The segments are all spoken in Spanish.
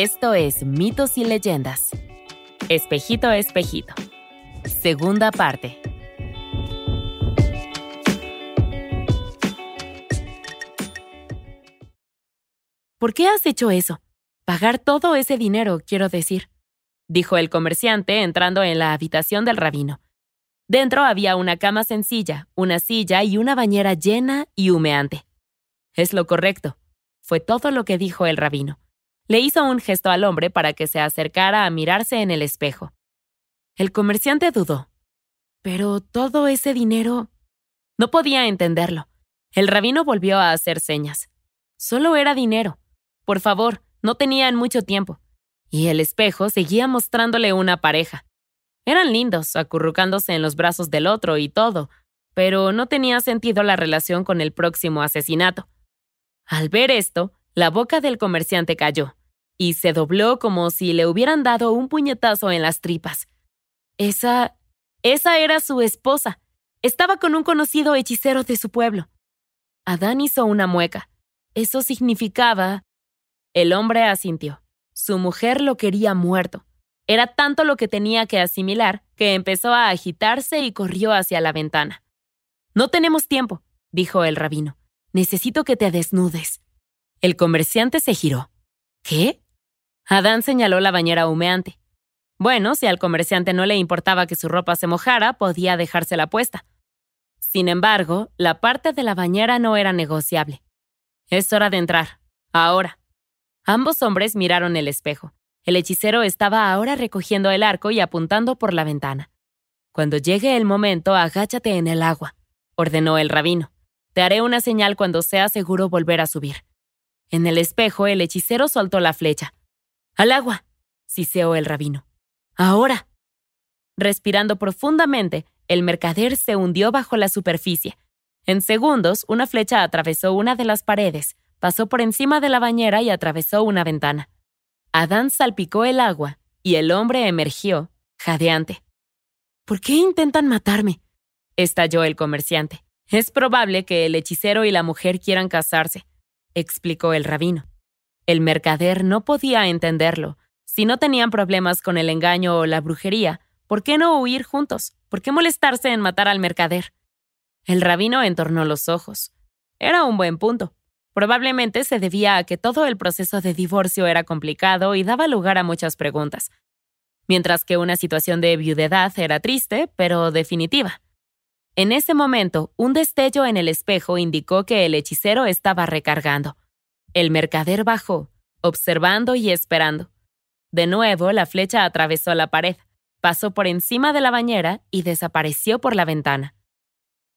Esto es Mitos y Leyendas. Espejito, espejito. Segunda parte. ¿Por qué has hecho eso? Pagar todo ese dinero, quiero decir, dijo el comerciante entrando en la habitación del rabino. Dentro había una cama sencilla, una silla y una bañera llena y humeante. Es lo correcto, fue todo lo que dijo el rabino. Le hizo un gesto al hombre para que se acercara a mirarse en el espejo. El comerciante dudó. Pero todo ese dinero... No podía entenderlo. El rabino volvió a hacer señas. Solo era dinero. Por favor, no tenían mucho tiempo. Y el espejo seguía mostrándole una pareja. Eran lindos, acurrucándose en los brazos del otro y todo, pero no tenía sentido la relación con el próximo asesinato. Al ver esto, la boca del comerciante cayó y se dobló como si le hubieran dado un puñetazo en las tripas. Esa... esa era su esposa. Estaba con un conocido hechicero de su pueblo. Adán hizo una mueca. Eso significaba... El hombre asintió. Su mujer lo quería muerto. Era tanto lo que tenía que asimilar que empezó a agitarse y corrió hacia la ventana. No tenemos tiempo, dijo el rabino. Necesito que te desnudes. El comerciante se giró. ¿Qué? Adán señaló la bañera humeante. Bueno, si al comerciante no le importaba que su ropa se mojara, podía dejársela puesta. Sin embargo, la parte de la bañera no era negociable. Es hora de entrar. Ahora. Ambos hombres miraron el espejo. El hechicero estaba ahora recogiendo el arco y apuntando por la ventana. Cuando llegue el momento, agáchate en el agua, ordenó el rabino. Te haré una señal cuando sea seguro volver a subir. En el espejo, el hechicero soltó la flecha. ¡Al agua! siseó el rabino. ¡Ahora! Respirando profundamente, el mercader se hundió bajo la superficie. En segundos, una flecha atravesó una de las paredes, pasó por encima de la bañera y atravesó una ventana. Adán salpicó el agua y el hombre emergió, jadeante. ¿Por qué intentan matarme? estalló el comerciante. Es probable que el hechicero y la mujer quieran casarse, explicó el rabino. El mercader no podía entenderlo. Si no tenían problemas con el engaño o la brujería, ¿por qué no huir juntos? ¿Por qué molestarse en matar al mercader? El rabino entornó los ojos. Era un buen punto. Probablemente se debía a que todo el proceso de divorcio era complicado y daba lugar a muchas preguntas, mientras que una situación de viudedad era triste, pero definitiva. En ese momento, un destello en el espejo indicó que el hechicero estaba recargando. El mercader bajó, observando y esperando. De nuevo, la flecha atravesó la pared, pasó por encima de la bañera y desapareció por la ventana.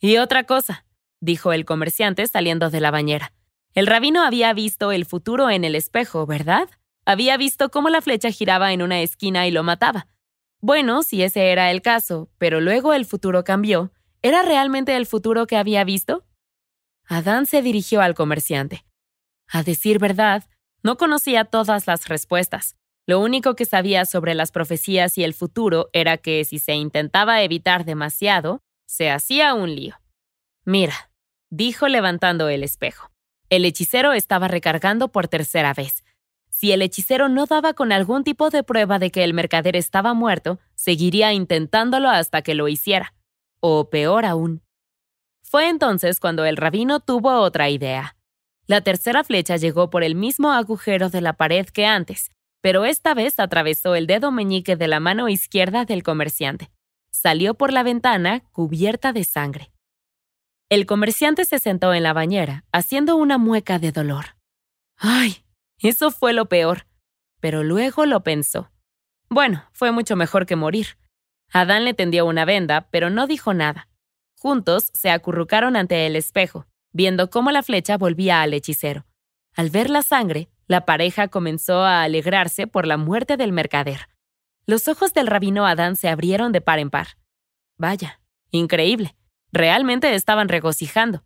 Y otra cosa, dijo el comerciante saliendo de la bañera. El rabino había visto el futuro en el espejo, ¿verdad? Había visto cómo la flecha giraba en una esquina y lo mataba. Bueno, si ese era el caso, pero luego el futuro cambió ¿Era realmente el futuro que había visto? Adán se dirigió al comerciante. A decir verdad, no conocía todas las respuestas. Lo único que sabía sobre las profecías y el futuro era que si se intentaba evitar demasiado, se hacía un lío. Mira, dijo levantando el espejo. El hechicero estaba recargando por tercera vez. Si el hechicero no daba con algún tipo de prueba de que el mercader estaba muerto, seguiría intentándolo hasta que lo hiciera o peor aún. Fue entonces cuando el rabino tuvo otra idea. La tercera flecha llegó por el mismo agujero de la pared que antes, pero esta vez atravesó el dedo meñique de la mano izquierda del comerciante. Salió por la ventana cubierta de sangre. El comerciante se sentó en la bañera, haciendo una mueca de dolor. ¡Ay! Eso fue lo peor. Pero luego lo pensó. Bueno, fue mucho mejor que morir. Adán le tendió una venda, pero no dijo nada. Juntos se acurrucaron ante el espejo, viendo cómo la flecha volvía al hechicero. Al ver la sangre, la pareja comenzó a alegrarse por la muerte del mercader. Los ojos del rabino Adán se abrieron de par en par. Vaya, increíble. Realmente estaban regocijando.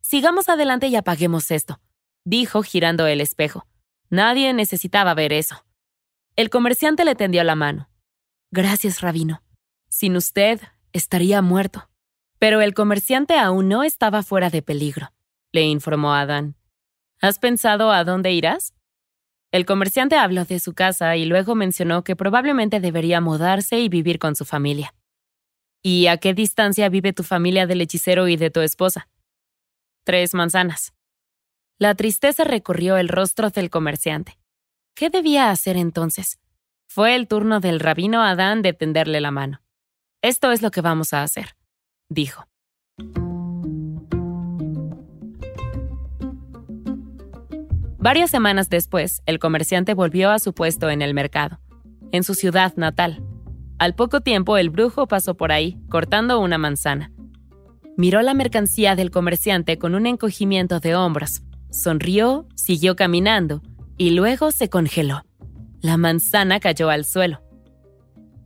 Sigamos adelante y apaguemos esto, dijo girando el espejo. Nadie necesitaba ver eso. El comerciante le tendió la mano. Gracias, rabino. Sin usted, estaría muerto. Pero el comerciante aún no estaba fuera de peligro, le informó Adán. ¿Has pensado a dónde irás? El comerciante habló de su casa y luego mencionó que probablemente debería mudarse y vivir con su familia. ¿Y a qué distancia vive tu familia del hechicero y de tu esposa? Tres manzanas. La tristeza recorrió el rostro del comerciante. ¿Qué debía hacer entonces? Fue el turno del rabino Adán de tenderle la mano. Esto es lo que vamos a hacer, dijo. Varias semanas después, el comerciante volvió a su puesto en el mercado, en su ciudad natal. Al poco tiempo, el brujo pasó por ahí, cortando una manzana. Miró la mercancía del comerciante con un encogimiento de hombros, sonrió, siguió caminando y luego se congeló. La manzana cayó al suelo.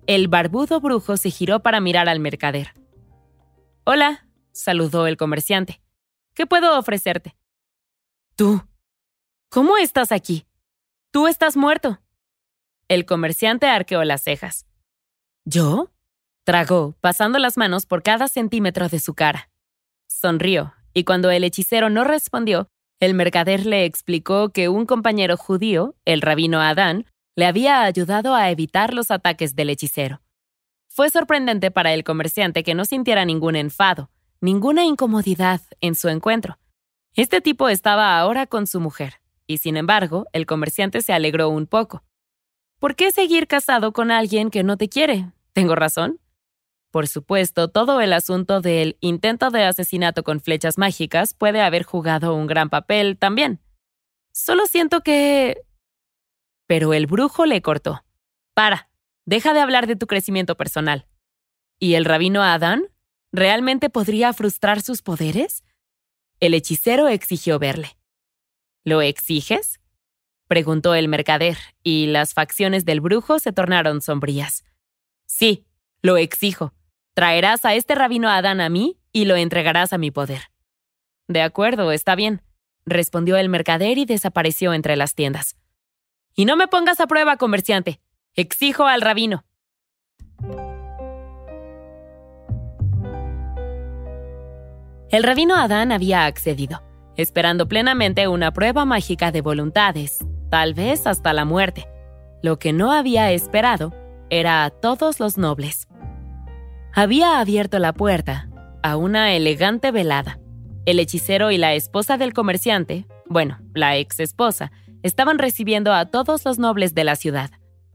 El barbudo brujo se giró para mirar al mercader. Hola, saludó el comerciante. ¿Qué puedo ofrecerte? Tú. ¿Cómo estás aquí? Tú estás muerto. El comerciante arqueó las cejas. ¿Yo? Tragó, pasando las manos por cada centímetro de su cara. Sonrió, y cuando el hechicero no respondió, el mercader le explicó que un compañero judío, el rabino Adán, le había ayudado a evitar los ataques del hechicero. Fue sorprendente para el comerciante que no sintiera ningún enfado, ninguna incomodidad en su encuentro. Este tipo estaba ahora con su mujer, y sin embargo, el comerciante se alegró un poco. ¿Por qué seguir casado con alguien que no te quiere? ¿Tengo razón? Por supuesto, todo el asunto del intento de asesinato con flechas mágicas puede haber jugado un gran papel también. Solo siento que pero el brujo le cortó. Para, deja de hablar de tu crecimiento personal. ¿Y el rabino Adán? ¿Realmente podría frustrar sus poderes? El hechicero exigió verle. ¿Lo exiges? preguntó el mercader, y las facciones del brujo se tornaron sombrías. Sí, lo exijo. Traerás a este rabino Adán a mí y lo entregarás a mi poder. De acuerdo, está bien, respondió el mercader y desapareció entre las tiendas. Y no me pongas a prueba, comerciante. Exijo al rabino. El rabino Adán había accedido, esperando plenamente una prueba mágica de voluntades, tal vez hasta la muerte. Lo que no había esperado era a todos los nobles. Había abierto la puerta a una elegante velada. El hechicero y la esposa del comerciante, bueno, la ex esposa, estaban recibiendo a todos los nobles de la ciudad.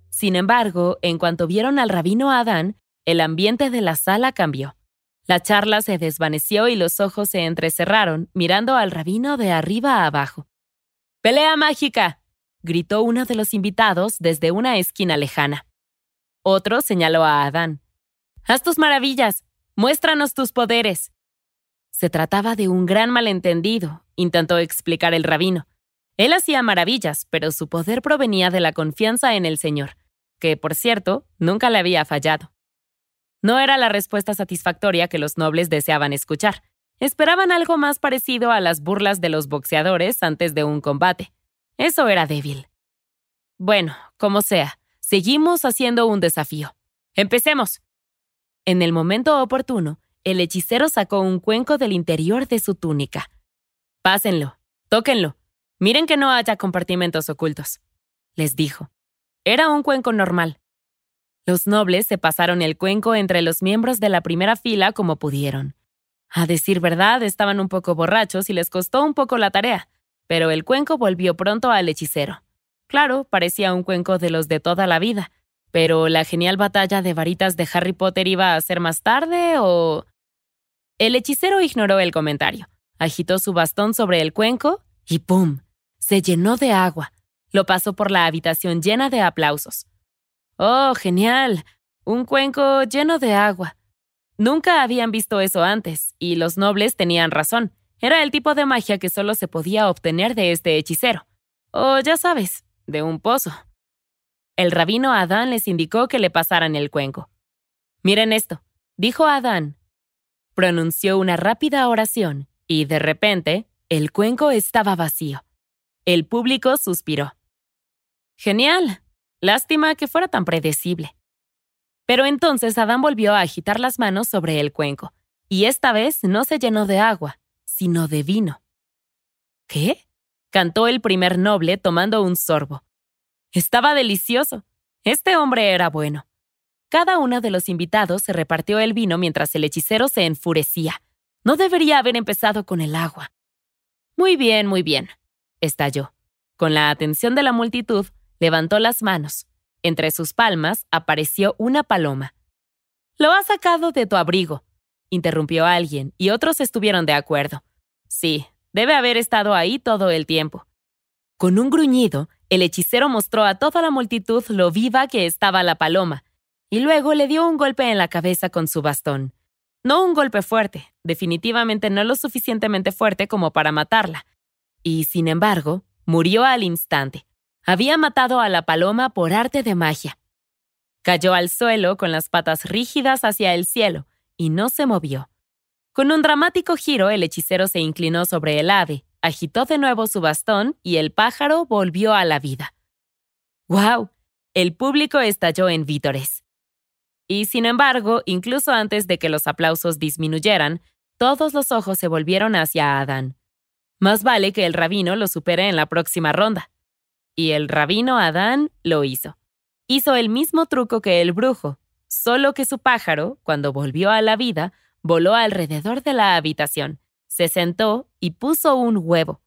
Sin embargo, en cuanto vieron al rabino Adán, el ambiente de la sala cambió. La charla se desvaneció y los ojos se entrecerraron, mirando al rabino de arriba a abajo. ¡Pelea mágica! gritó uno de los invitados desde una esquina lejana. Otro señaló a Adán. Haz tus maravillas, muéstranos tus poderes. Se trataba de un gran malentendido, intentó explicar el rabino. Él hacía maravillas, pero su poder provenía de la confianza en el Señor, que, por cierto, nunca le había fallado. No era la respuesta satisfactoria que los nobles deseaban escuchar. Esperaban algo más parecido a las burlas de los boxeadores antes de un combate. Eso era débil. Bueno, como sea, seguimos haciendo un desafío. Empecemos. En el momento oportuno, el hechicero sacó un cuenco del interior de su túnica. Pásenlo, tóquenlo, Miren que no haya compartimentos ocultos, les dijo. Era un cuenco normal. Los nobles se pasaron el cuenco entre los miembros de la primera fila como pudieron. A decir verdad, estaban un poco borrachos y les costó un poco la tarea, pero el cuenco volvió pronto al hechicero. Claro, parecía un cuenco de los de toda la vida, pero la genial batalla de varitas de Harry Potter iba a ser más tarde o... El hechicero ignoró el comentario, agitó su bastón sobre el cuenco y ¡pum! se llenó de agua. Lo pasó por la habitación llena de aplausos. ¡Oh, genial! Un cuenco lleno de agua. Nunca habían visto eso antes, y los nobles tenían razón. Era el tipo de magia que solo se podía obtener de este hechicero. O ya sabes, de un pozo. El rabino Adán les indicó que le pasaran el cuenco. Miren esto, dijo Adán. Pronunció una rápida oración, y de repente, el cuenco estaba vacío. El público suspiró. Genial. Lástima que fuera tan predecible. Pero entonces Adán volvió a agitar las manos sobre el cuenco, y esta vez no se llenó de agua, sino de vino. ¿Qué? cantó el primer noble tomando un sorbo, Estaba delicioso. Este hombre era bueno. Cada uno de los invitados se repartió el vino mientras el hechicero se enfurecía. No debería haber empezado con el agua. Muy bien, muy bien, estalló. Con la atención de la multitud, levantó las manos. Entre sus palmas apareció una paloma. Lo has sacado de tu abrigo, interrumpió alguien, y otros estuvieron de acuerdo. Sí, debe haber estado ahí todo el tiempo. Con un gruñido, el hechicero mostró a toda la multitud lo viva que estaba la paloma, y luego le dio un golpe en la cabeza con su bastón. No un golpe fuerte, definitivamente no lo suficientemente fuerte como para matarla. Y, sin embargo, murió al instante. Había matado a la paloma por arte de magia. Cayó al suelo con las patas rígidas hacia el cielo y no se movió. Con un dramático giro, el hechicero se inclinó sobre el ave, agitó de nuevo su bastón y el pájaro volvió a la vida. ¡Wow! El público estalló en vítores. Y sin embargo, incluso antes de que los aplausos disminuyeran, todos los ojos se volvieron hacia Adán. Más vale que el rabino lo supere en la próxima ronda. Y el rabino Adán lo hizo. Hizo el mismo truco que el brujo, solo que su pájaro, cuando volvió a la vida, voló alrededor de la habitación, se sentó y puso un huevo.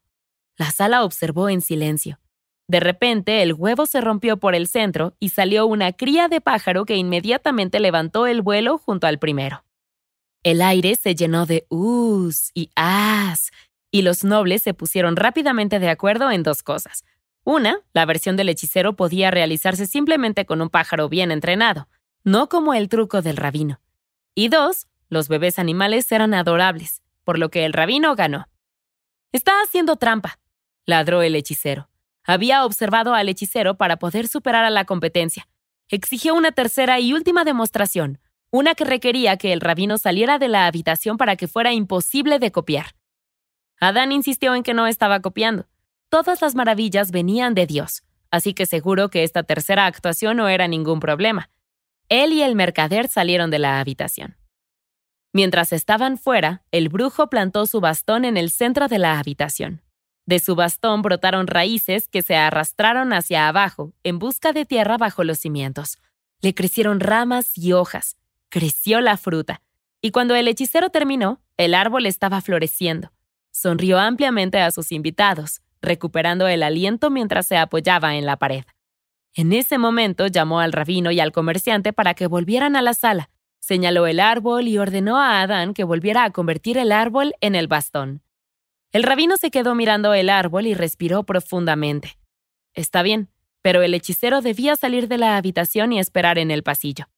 La sala observó en silencio. De repente el huevo se rompió por el centro y salió una cría de pájaro que inmediatamente levantó el vuelo junto al primero. El aire se llenó de us y as, y los nobles se pusieron rápidamente de acuerdo en dos cosas. Una, la versión del hechicero podía realizarse simplemente con un pájaro bien entrenado, no como el truco del rabino. Y dos, los bebés animales eran adorables, por lo que el rabino ganó. Está haciendo trampa, ladró el hechicero. Había observado al hechicero para poder superar a la competencia. Exigió una tercera y última demostración, una que requería que el rabino saliera de la habitación para que fuera imposible de copiar. Adán insistió en que no estaba copiando, Todas las maravillas venían de Dios, así que seguro que esta tercera actuación no era ningún problema. Él y el mercader salieron de la habitación. Mientras estaban fuera, el brujo plantó su bastón en el centro de la habitación. De su bastón brotaron raíces que se arrastraron hacia abajo en busca de tierra bajo los cimientos. Le crecieron ramas y hojas. Creció la fruta. Y cuando el hechicero terminó, el árbol estaba floreciendo. Sonrió ampliamente a sus invitados, recuperando el aliento mientras se apoyaba en la pared. En ese momento llamó al rabino y al comerciante para que volvieran a la sala, señaló el árbol y ordenó a Adán que volviera a convertir el árbol en el bastón. El rabino se quedó mirando el árbol y respiró profundamente. Está bien, pero el hechicero debía salir de la habitación y esperar en el pasillo.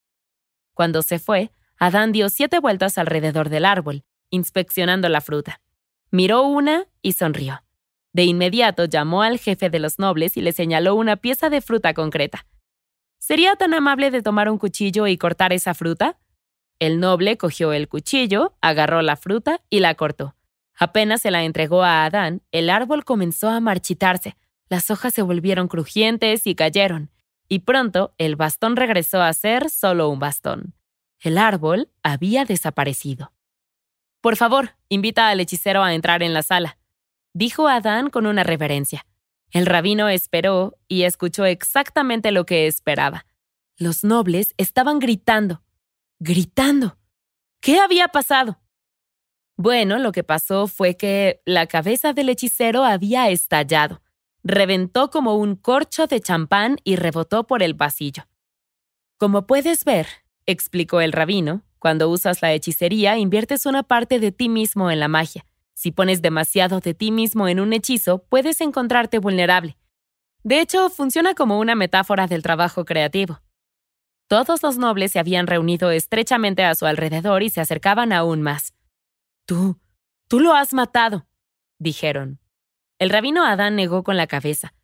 Cuando se fue, Adán dio siete vueltas alrededor del árbol, inspeccionando la fruta. Miró una y sonrió. De inmediato llamó al jefe de los nobles y le señaló una pieza de fruta concreta. ¿Sería tan amable de tomar un cuchillo y cortar esa fruta? El noble cogió el cuchillo, agarró la fruta y la cortó. Apenas se la entregó a Adán, el árbol comenzó a marchitarse, las hojas se volvieron crujientes y cayeron, y pronto el bastón regresó a ser solo un bastón. El árbol había desaparecido. Por favor, invita al hechicero a entrar en la sala dijo Adán con una reverencia. El rabino esperó y escuchó exactamente lo que esperaba. Los nobles estaban gritando, gritando. ¿Qué había pasado? Bueno, lo que pasó fue que la cabeza del hechicero había estallado. Reventó como un corcho de champán y rebotó por el pasillo. Como puedes ver, explicó el rabino, cuando usas la hechicería inviertes una parte de ti mismo en la magia. Si pones demasiado de ti mismo en un hechizo, puedes encontrarte vulnerable. De hecho, funciona como una metáfora del trabajo creativo. Todos los nobles se habían reunido estrechamente a su alrededor y se acercaban aún más. Tú, tú lo has matado, dijeron. El rabino Adán negó con la cabeza.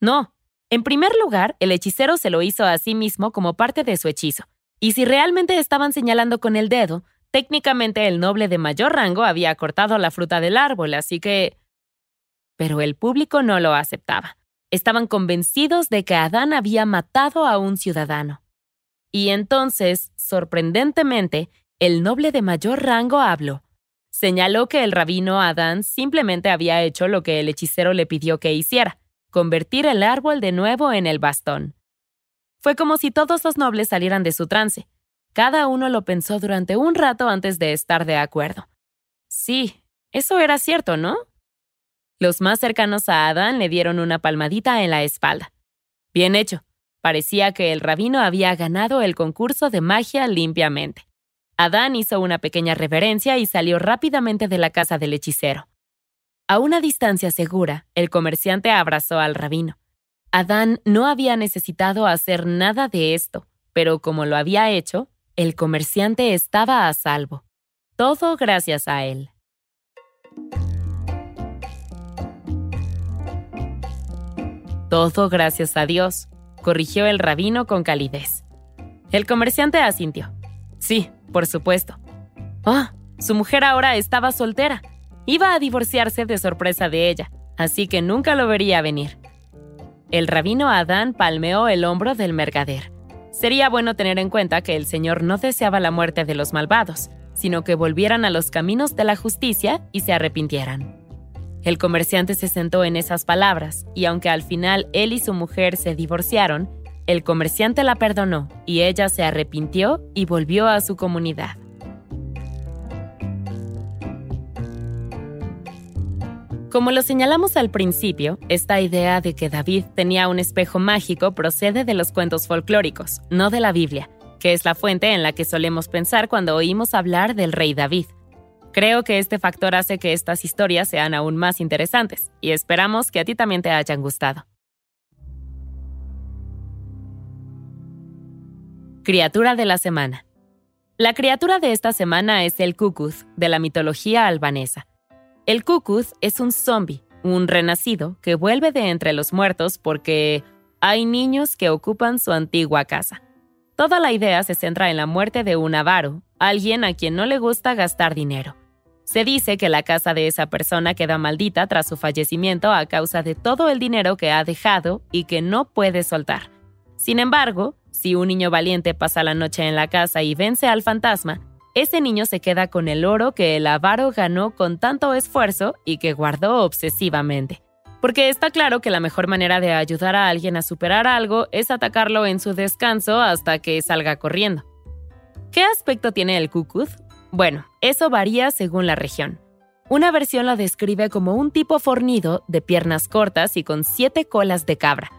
No, en primer lugar, el hechicero se lo hizo a sí mismo como parte de su hechizo. Y si realmente estaban señalando con el dedo, Técnicamente el noble de mayor rango había cortado la fruta del árbol, así que... Pero el público no lo aceptaba. Estaban convencidos de que Adán había matado a un ciudadano. Y entonces, sorprendentemente, el noble de mayor rango habló. Señaló que el rabino Adán simplemente había hecho lo que el hechicero le pidió que hiciera, convertir el árbol de nuevo en el bastón. Fue como si todos los nobles salieran de su trance. Cada uno lo pensó durante un rato antes de estar de acuerdo. Sí, eso era cierto, ¿no? Los más cercanos a Adán le dieron una palmadita en la espalda. Bien hecho. Parecía que el rabino había ganado el concurso de magia limpiamente. Adán hizo una pequeña reverencia y salió rápidamente de la casa del hechicero. A una distancia segura, el comerciante abrazó al rabino. Adán no había necesitado hacer nada de esto, pero como lo había hecho, el comerciante estaba a salvo. Todo gracias a él. Todo gracias a Dios, corrigió el rabino con calidez. El comerciante asintió. Sí, por supuesto. Oh, su mujer ahora estaba soltera. Iba a divorciarse de sorpresa de ella, así que nunca lo vería venir. El rabino Adán palmeó el hombro del mercader. Sería bueno tener en cuenta que el Señor no deseaba la muerte de los malvados, sino que volvieran a los caminos de la justicia y se arrepintieran. El comerciante se sentó en esas palabras, y aunque al final él y su mujer se divorciaron, el comerciante la perdonó y ella se arrepintió y volvió a su comunidad. Como lo señalamos al principio, esta idea de que David tenía un espejo mágico procede de los cuentos folclóricos, no de la Biblia, que es la fuente en la que solemos pensar cuando oímos hablar del rey David. Creo que este factor hace que estas historias sean aún más interesantes y esperamos que a ti también te hayan gustado. Criatura de la semana. La criatura de esta semana es el Cucuth, de la mitología albanesa. El Cucuth es un zombie, un renacido, que vuelve de entre los muertos porque hay niños que ocupan su antigua casa. Toda la idea se centra en la muerte de un avaro, alguien a quien no le gusta gastar dinero. Se dice que la casa de esa persona queda maldita tras su fallecimiento a causa de todo el dinero que ha dejado y que no puede soltar. Sin embargo, si un niño valiente pasa la noche en la casa y vence al fantasma, ese niño se queda con el oro que el avaro ganó con tanto esfuerzo y que guardó obsesivamente. Porque está claro que la mejor manera de ayudar a alguien a superar algo es atacarlo en su descanso hasta que salga corriendo. ¿Qué aspecto tiene el cucuth? Bueno, eso varía según la región. Una versión lo describe como un tipo fornido de piernas cortas y con siete colas de cabra.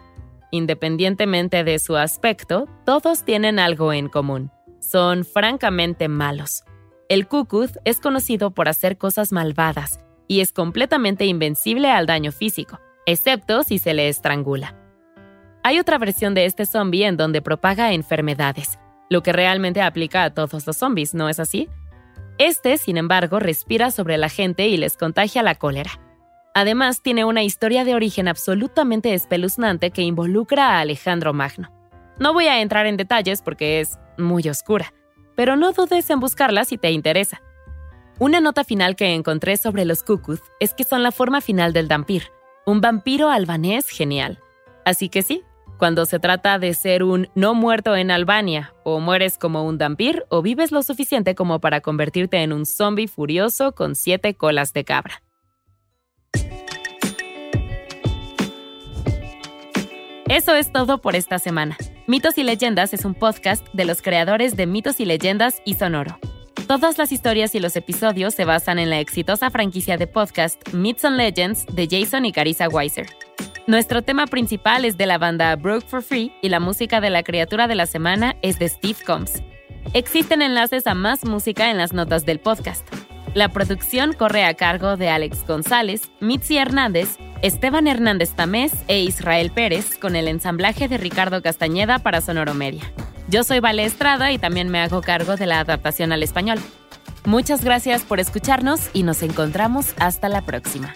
Independientemente de su aspecto, todos tienen algo en común. Son francamente malos. El cucuth es conocido por hacer cosas malvadas y es completamente invencible al daño físico, excepto si se le estrangula. Hay otra versión de este zombie en donde propaga enfermedades, lo que realmente aplica a todos los zombies, ¿no es así? Este, sin embargo, respira sobre la gente y les contagia la cólera. Además, tiene una historia de origen absolutamente espeluznante que involucra a Alejandro Magno. No voy a entrar en detalles porque es muy oscura, pero no dudes en buscarla si te interesa. Una nota final que encontré sobre los cucuth es que son la forma final del dampir, un vampiro albanés genial. Así que sí, cuando se trata de ser un no muerto en Albania, o mueres como un dampir o vives lo suficiente como para convertirte en un zombie furioso con siete colas de cabra. Eso es todo por esta semana. Mitos y Leyendas es un podcast de los creadores de Mitos y Leyendas y Sonoro. Todas las historias y los episodios se basan en la exitosa franquicia de podcast Myths and Legends de Jason y Carissa Weiser. Nuestro tema principal es de la banda Broke for Free y la música de la criatura de la semana es de Steve Combs. Existen enlaces a más música en las notas del podcast. La producción corre a cargo de Alex González, Mitzi Hernández, Esteban Hernández Tamés e Israel Pérez con el ensamblaje de Ricardo Castañeda para Sonoro Media. Yo soy Vale Estrada y también me hago cargo de la adaptación al español. Muchas gracias por escucharnos y nos encontramos hasta la próxima.